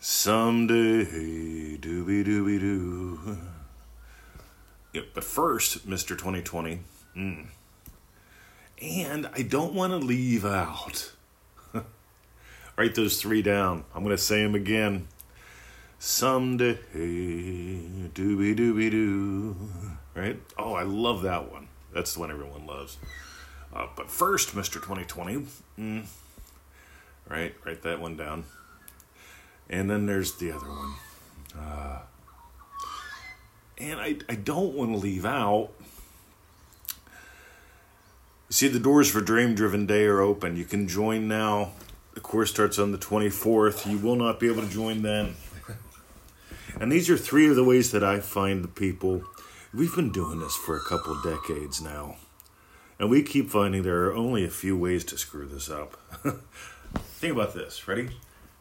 Someday, dooby dooby doo. Yeah, but first, Mr. 2020, mm, and I don't want to leave out. Write those three down. I'm going to say them again. Someday, dooby dooby doo. Right? Oh, I love that one. That's the one everyone loves. Uh, but first, Mr. 2020, mm, right? Write that one down. And then there's the other one. Uh, and I, I don't want to leave out. See, the doors for Dream Driven Day are open. You can join now. The course starts on the 24th. You will not be able to join then. and these are three of the ways that I find the people. We've been doing this for a couple decades now. And we keep finding there are only a few ways to screw this up. Think about this. Ready?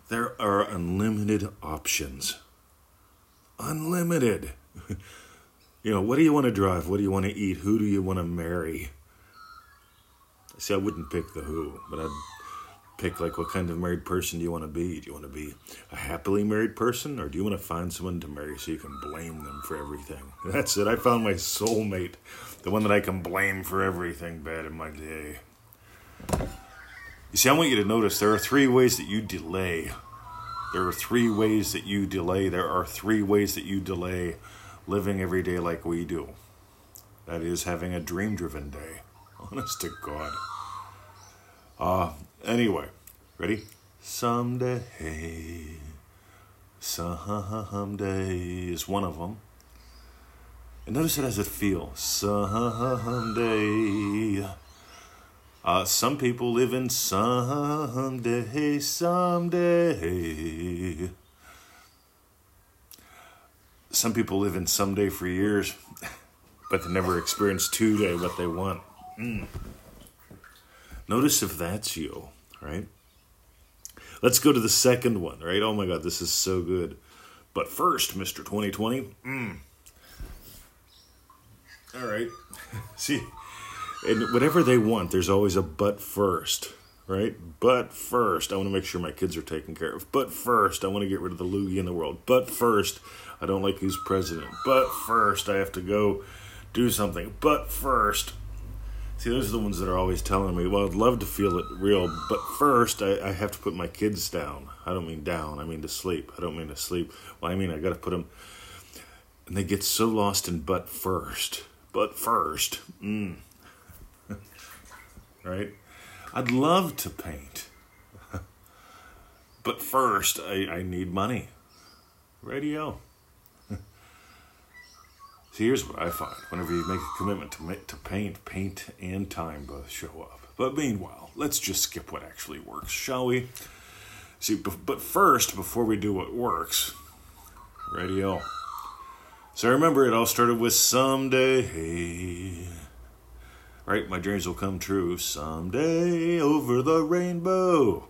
There are unlimited options. Unlimited. you know, what do you want to drive? What do you want to eat? Who do you want to marry? See, I wouldn't pick the who, but I'd pick like what kind of married person do you want to be? Do you want to be a happily married person or do you want to find someone to marry so you can blame them for everything? That's it. I found my soulmate, the one that I can blame for everything bad in my day. You see, I want you to notice there are three ways that you delay. There are three ways that you delay. There are three ways that you delay living every day like we do. That is having a dream driven day. Honest to God. Uh, anyway, ready? Someday, someday is one of them. And notice it as it feels. Someday. Uh, some people live in someday, someday. Some people live in someday for years, but they never experience today what they want. Mm. Notice if that's you, right? Let's go to the second one, right? Oh my God, this is so good. But first, Mr. 2020, mm. all right. See, and whatever they want, there's always a but first, right? But first, I want to make sure my kids are taken care of. But first, I want to get rid of the loogie in the world. But first, I don't like who's president. But first, I have to go do something. But first, see, those are the ones that are always telling me, well, I'd love to feel it real, but first, I, I have to put my kids down. I don't mean down, I mean to sleep. I don't mean to sleep. Well, I mean, I got to put them. And they get so lost in but first. But first, mm right? I'd love to paint. but first, I, I need money. Radio. See, here's what I find. Whenever you make a commitment to, to paint, paint and time both show up. But meanwhile, let's just skip what actually works, shall we? See, but first, before we do what works, radio. So remember, it all started with someday right? My dreams will come true someday over the rainbow.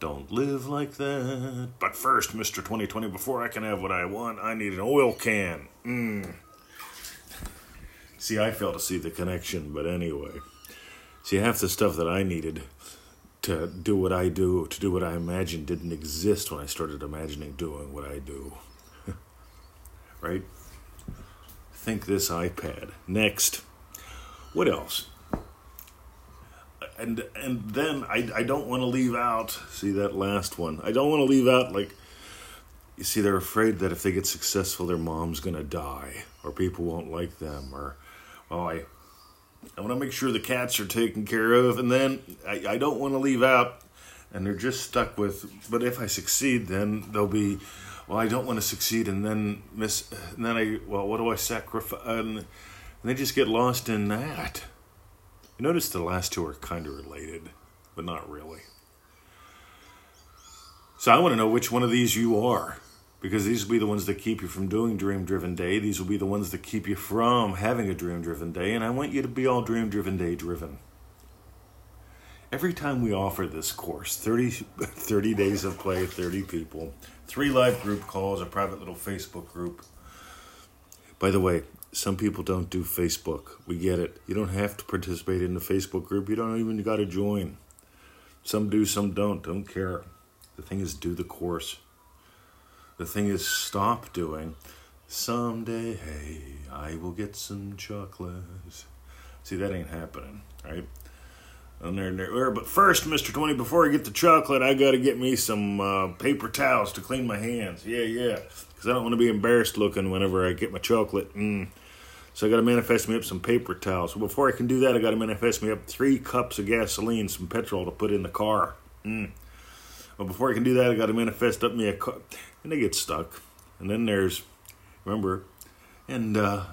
Don't live like that. But first, Mr. 2020, before I can have what I want, I need an oil can. Mm. See, I fail to see the connection, but anyway. See, half the stuff that I needed to do what I do, to do what I imagined, didn't exist when I started imagining doing what I do. right? Think this iPad. Next. What else? And and then I I don't want to leave out. See that last one. I don't want to leave out like. You see, they're afraid that if they get successful, their mom's gonna die, or people won't like them, or well, I I want to make sure the cats are taken care of, and then I, I don't want to leave out, and they're just stuck with. But if I succeed, then they'll be. Well, I don't want to succeed, and then miss. And then I. Well, what do I sacrifice? And, and they just get lost in that. You notice the last two are kind of related, but not really. So I want to know which one of these you are, because these will be the ones that keep you from doing Dream Driven Day. These will be the ones that keep you from having a Dream Driven Day, and I want you to be all Dream Driven Day driven. Every time we offer this course 30, 30 days of play, 30 people, three live group calls, a private little Facebook group. By the way, some people don't do Facebook. We get it. You don't have to participate in the Facebook group. You don't even got to join. Some do, some don't. Don't care. The thing is, do the course. The thing is, stop doing. Someday, hey, I will get some chocolates. See, that ain't happening, right? And there, but first, Mr. 20, before I get the chocolate, I got to get me some uh, paper towels to clean my hands. Yeah, yeah. Because I don't want to be embarrassed looking whenever I get my chocolate. Mm. So I got to manifest me up some paper towels. Well, before I can do that, I got to manifest me up three cups of gasoline, some petrol to put in the car. Mm. Well, before I can do that, I got to manifest up me a car. And they get stuck. And then there's, remember, and uh,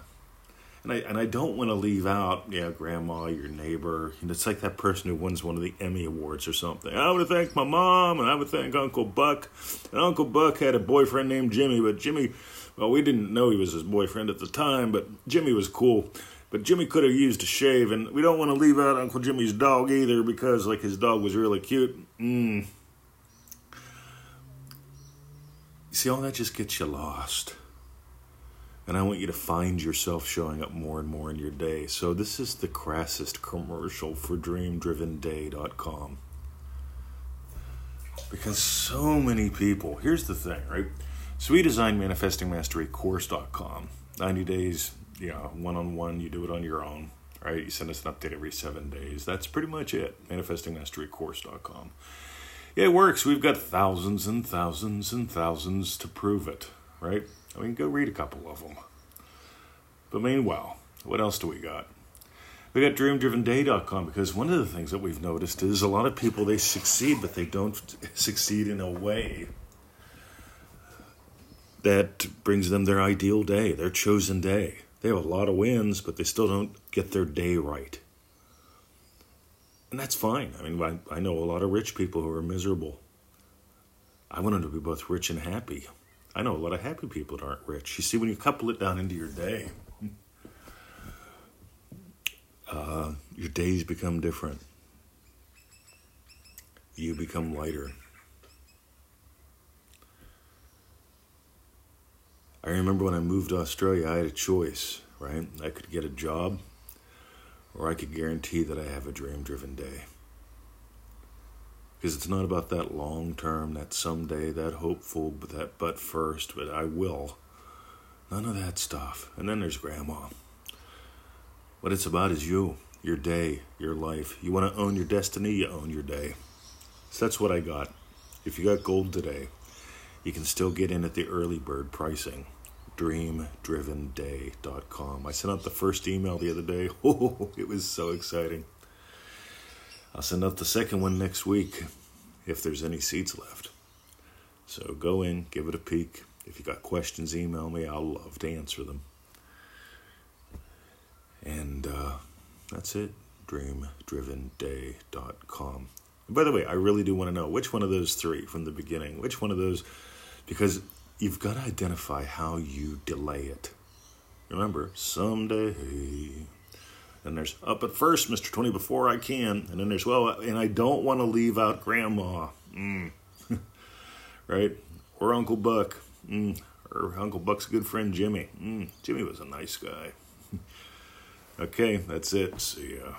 and I and I don't want to leave out, yeah, grandma, your neighbor. It's like that person who wins one of the Emmy awards or something. I want to thank my mom, and I would thank Uncle Buck. And Uncle Buck had a boyfriend named Jimmy, but Jimmy, well, we didn't know he was his boyfriend at the time, but Jimmy was cool. But Jimmy could have used a shave, and we don't want to leave out Uncle Jimmy's dog either because, like, his dog was really cute. Mm. See, all that just gets you lost. And I want you to find yourself showing up more and more in your day. So, this is the crassest commercial for dreamdrivenday.com. Because so many people, here's the thing, right? So, we designed Manifesting Mastery course.com. 90 days, you know, one on one, you do it on your own, right? You send us an update every seven days. That's pretty much it. Manifesting Mastery course.com. Yeah, it works. We've got thousands and thousands and thousands to prove it, right? We can go read a couple of them. But meanwhile, what else do we got? We got dreamdrivenday.com because one of the things that we've noticed is a lot of people they succeed, but they don't succeed in a way that brings them their ideal day, their chosen day. They have a lot of wins, but they still don't get their day right. And that's fine. I mean, I, I know a lot of rich people who are miserable. I want them to be both rich and happy. I know a lot of happy people that aren't rich. You see, when you couple it down into your day, uh, your days become different. You become lighter. I remember when I moved to Australia, I had a choice, right? I could get a job or I could guarantee that I have a dream driven day. Because it's not about that long term, that someday, that hopeful, but that but first, but I will. None of that stuff. And then there's grandma. What it's about is you, your day, your life. You want to own your destiny, you own your day. So that's what I got. If you got gold today, you can still get in at the early bird pricing. DreamDrivenDay.com. I sent out the first email the other day. Oh, it was so exciting. I'll send out the second one next week if there's any seats left. So go in, give it a peek. If you got questions, email me. I'll love to answer them. And uh, that's it. DreamDrivenDay.com. And by the way, I really do want to know which one of those three from the beginning, which one of those, because you've got to identify how you delay it. Remember, someday and there's up at first, Mr. 20 before I can. And then there's, well, and I don't want to leave out Grandma. Mm. right? Or Uncle Buck. Mm. Or Uncle Buck's good friend Jimmy. Mm. Jimmy was a nice guy. okay, that's it. See ya.